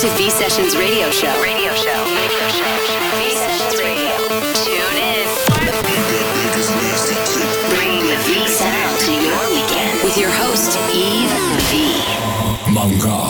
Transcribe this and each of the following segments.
to V Sessions Radio Show. Radio Show. Radio Show. V Sessions Radio. Tune in. Bringing the V sound to your weekend with your host, Eve V. Manga.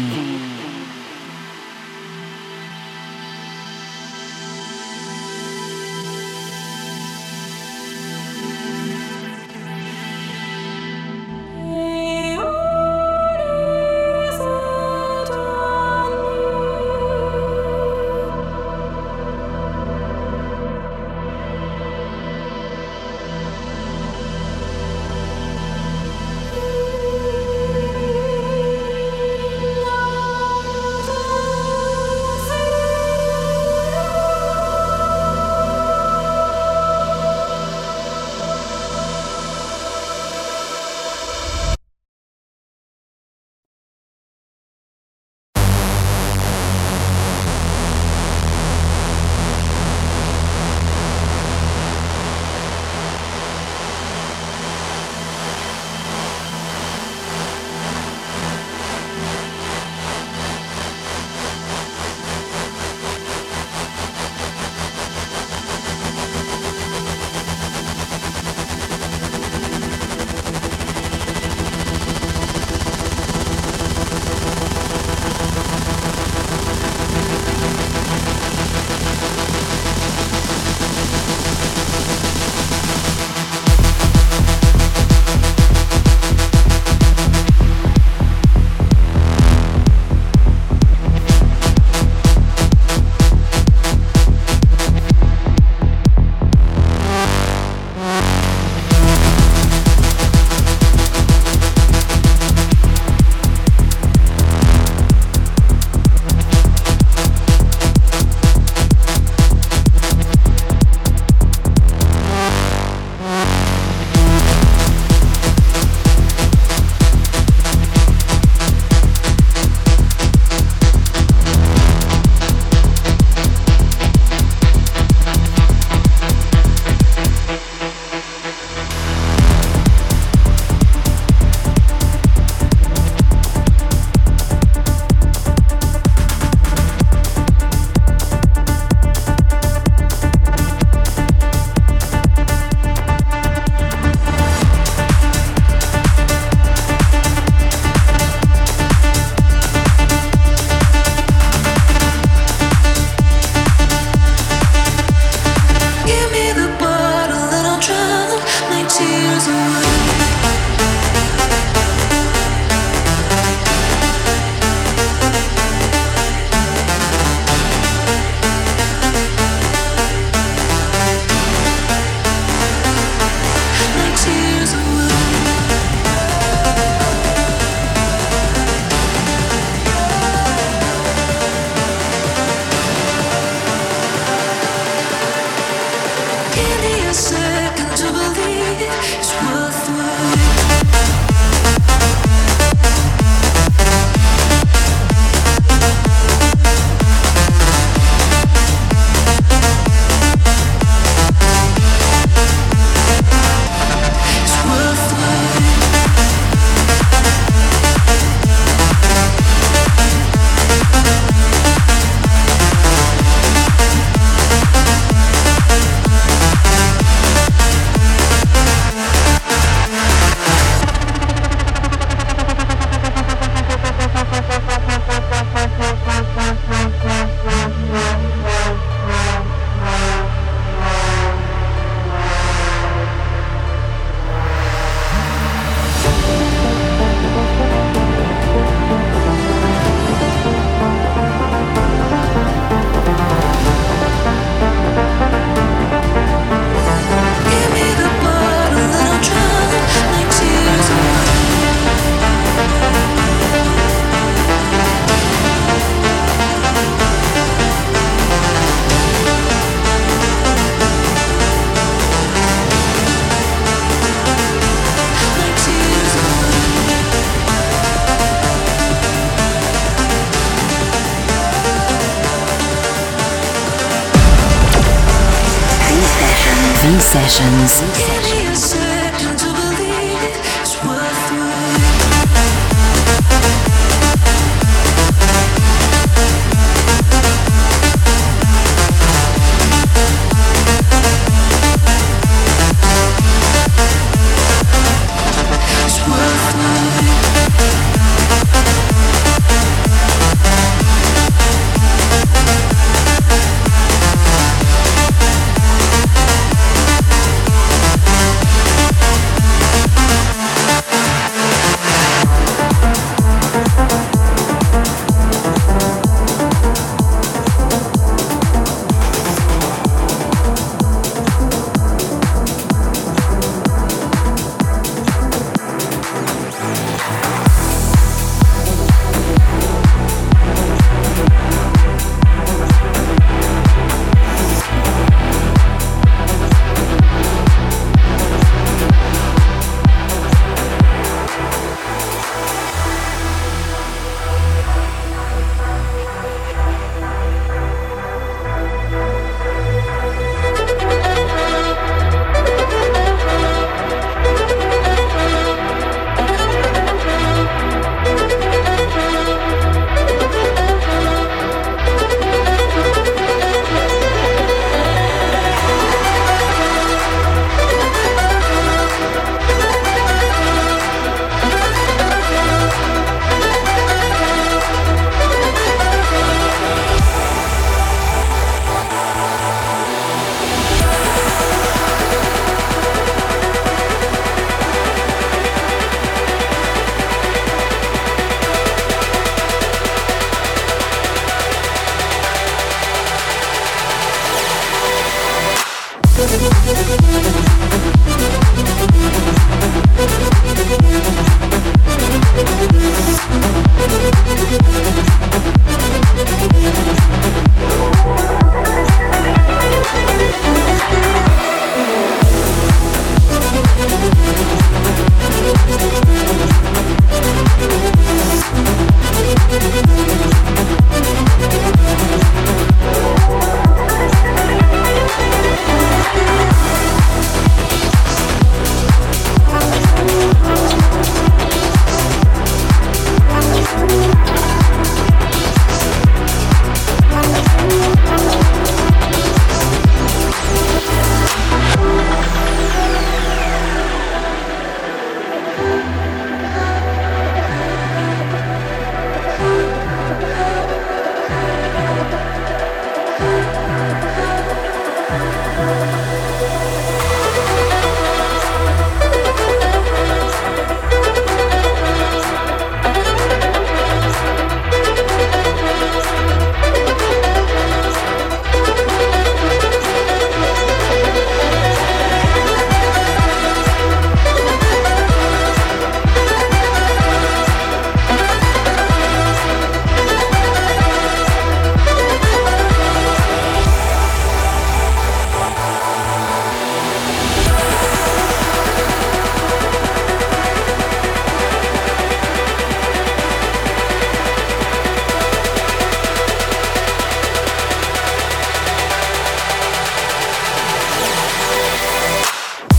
These Sessions.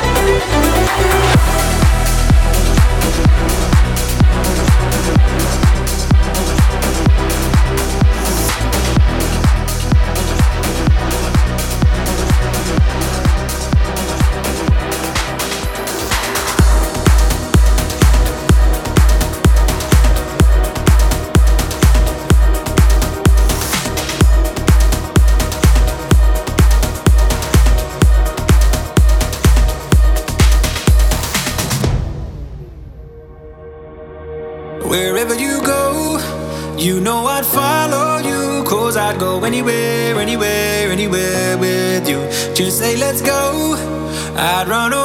Thank you. I'd run away.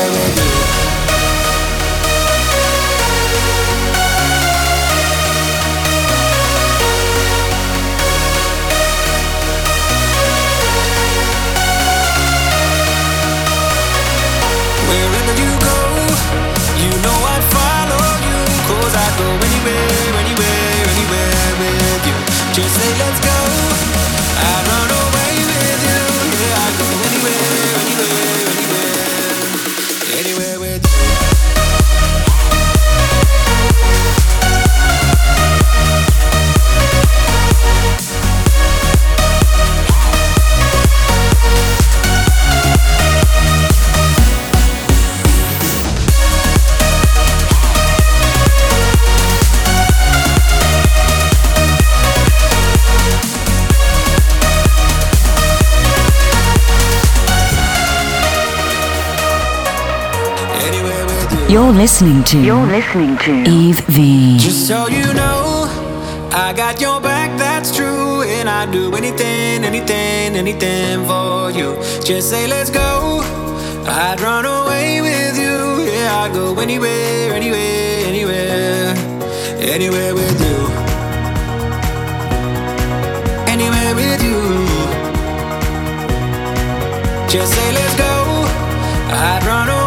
where it is You're listening to. You're listening to Eve V. Just so you know, I got your back, that's true. And I'd do anything, anything, anything for you. Just say, let's go. I'd run away with you. Yeah, I'd go anywhere, anywhere, anywhere. Anywhere with you. Anywhere with you. Just say, let's go. I'd run away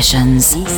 Sessions.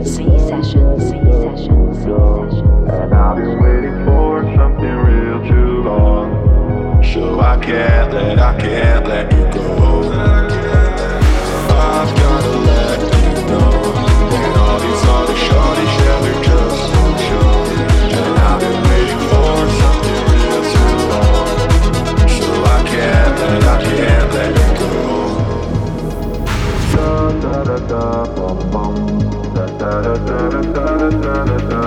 da da da da da da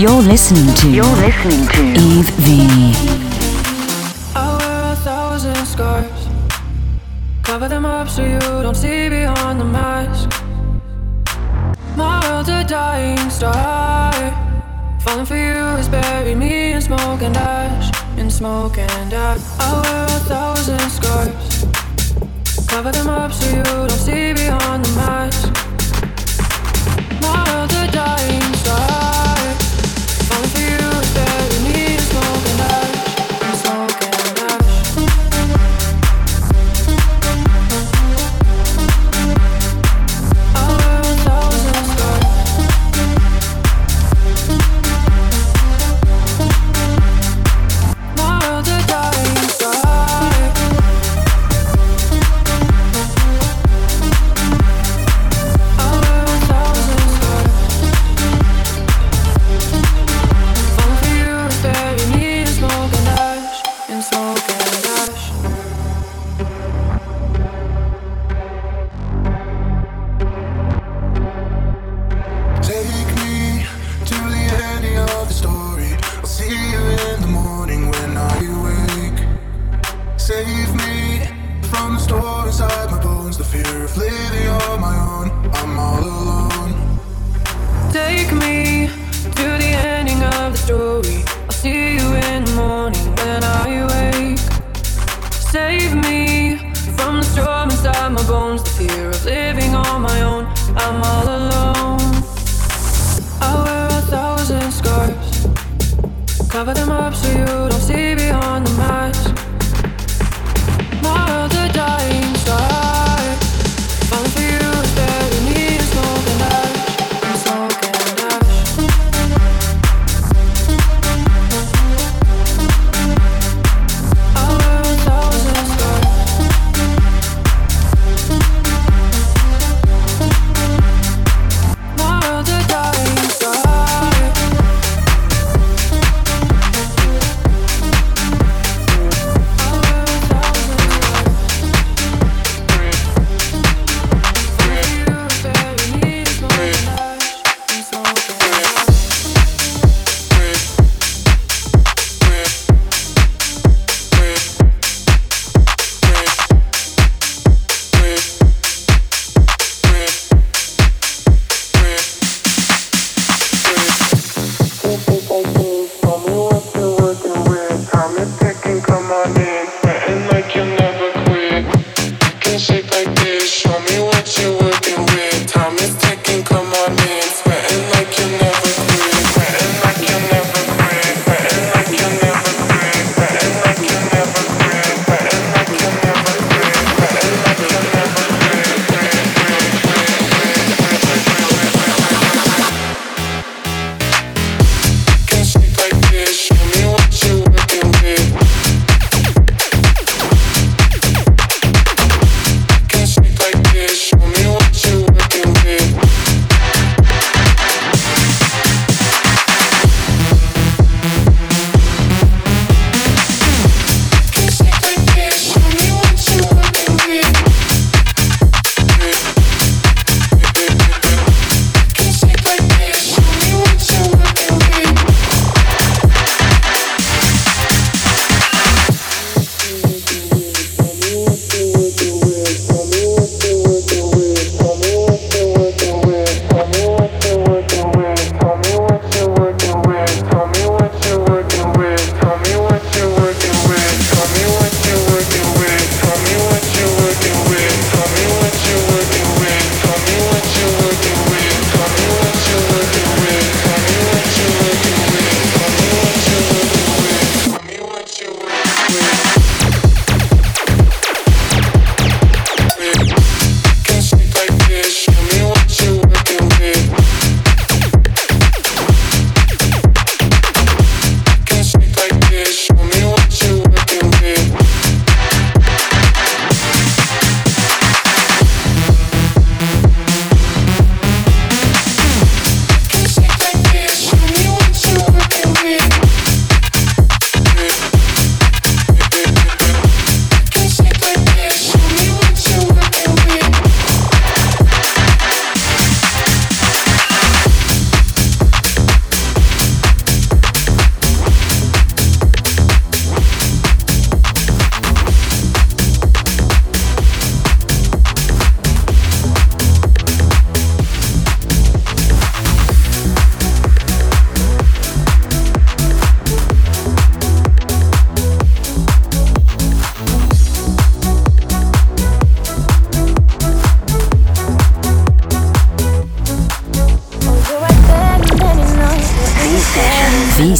You're listening to. You're listening to. Eve V. wear thousand scars. Cover them up so you don't see behind the mask. My world's a dying star. Falling for you is bury me in smoke and ash. In smoke and ash. I thousand scars. Cover them up so you don't see behind the mask.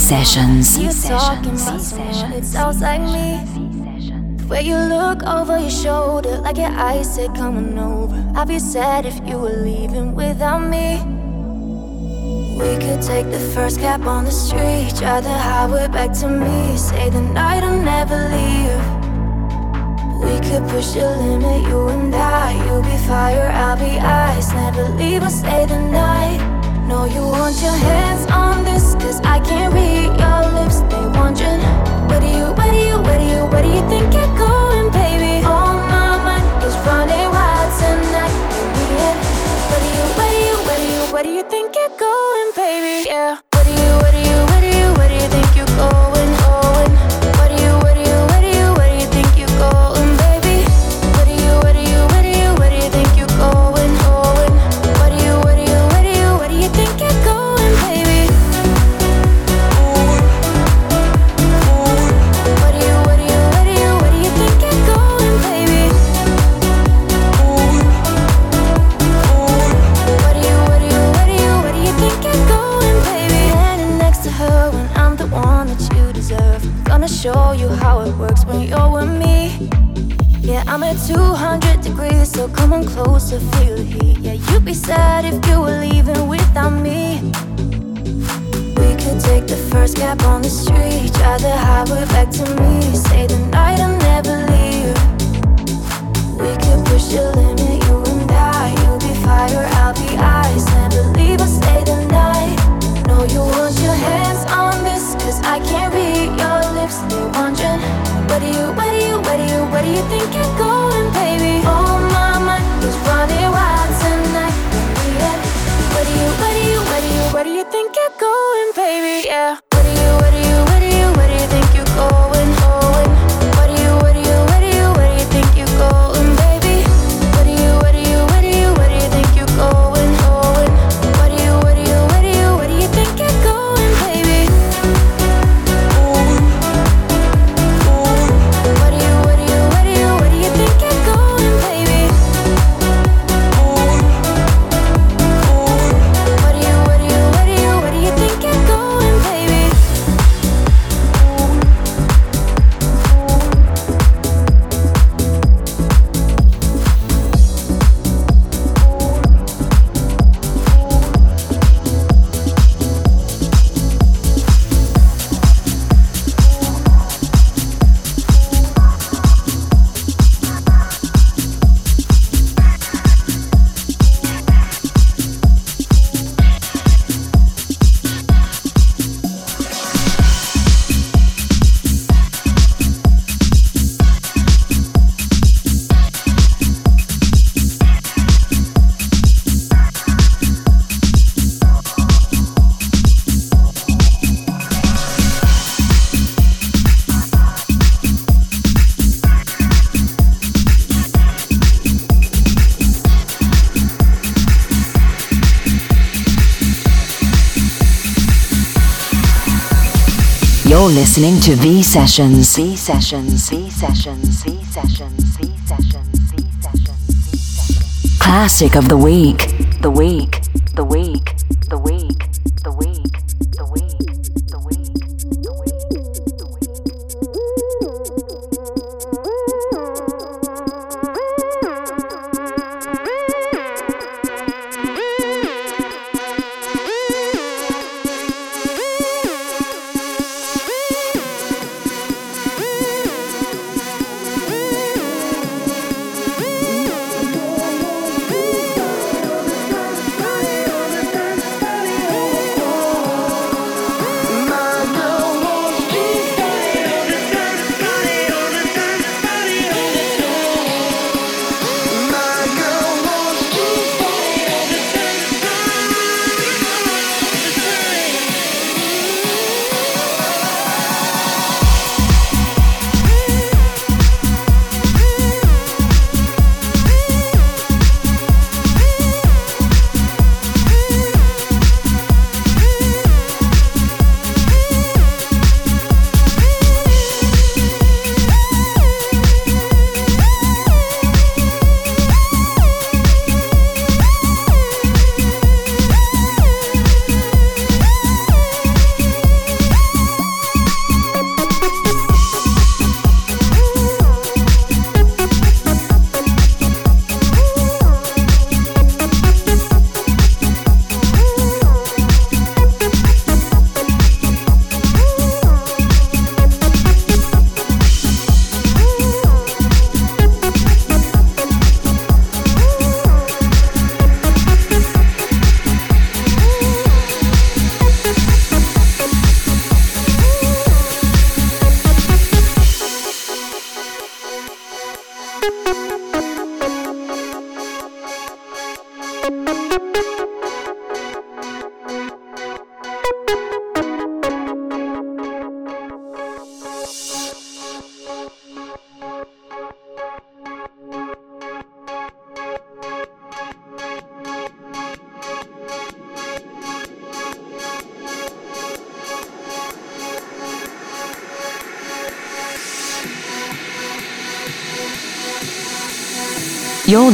Sessions. You talking about someone that sounds like me. Where you look over your shoulder like your eyes say coming over. I'd be sad if you were leaving without me. We could take the first cab on the street, drive the highway back to me. Say the night I'll never leave. We could push the limit, you and I. You'll be fire, I'll be ice. Never leave or stay the night. Know you want your hands on this, cause I can't read your lips. They wondering, where do you, where do you, where do you, where do you think you're going, baby? All my mind is running wild tonight. Where do you, where do you, where do you, where do you think you're going, baby? Yeah. Where do you, where do you, where do you, where do you think you're going? 200 degrees, so come on closer, feel the heat. Yeah, you'd be sad if you were leaving without me. We could take the first cab on the street, drive the highway back to me. Say the night I'll never leave. We could push the limit, You're listening to V Sessions. V Sessions. V Sessions. V Sessions. V Sessions. V Sessions. Classic of the week. The week. The week.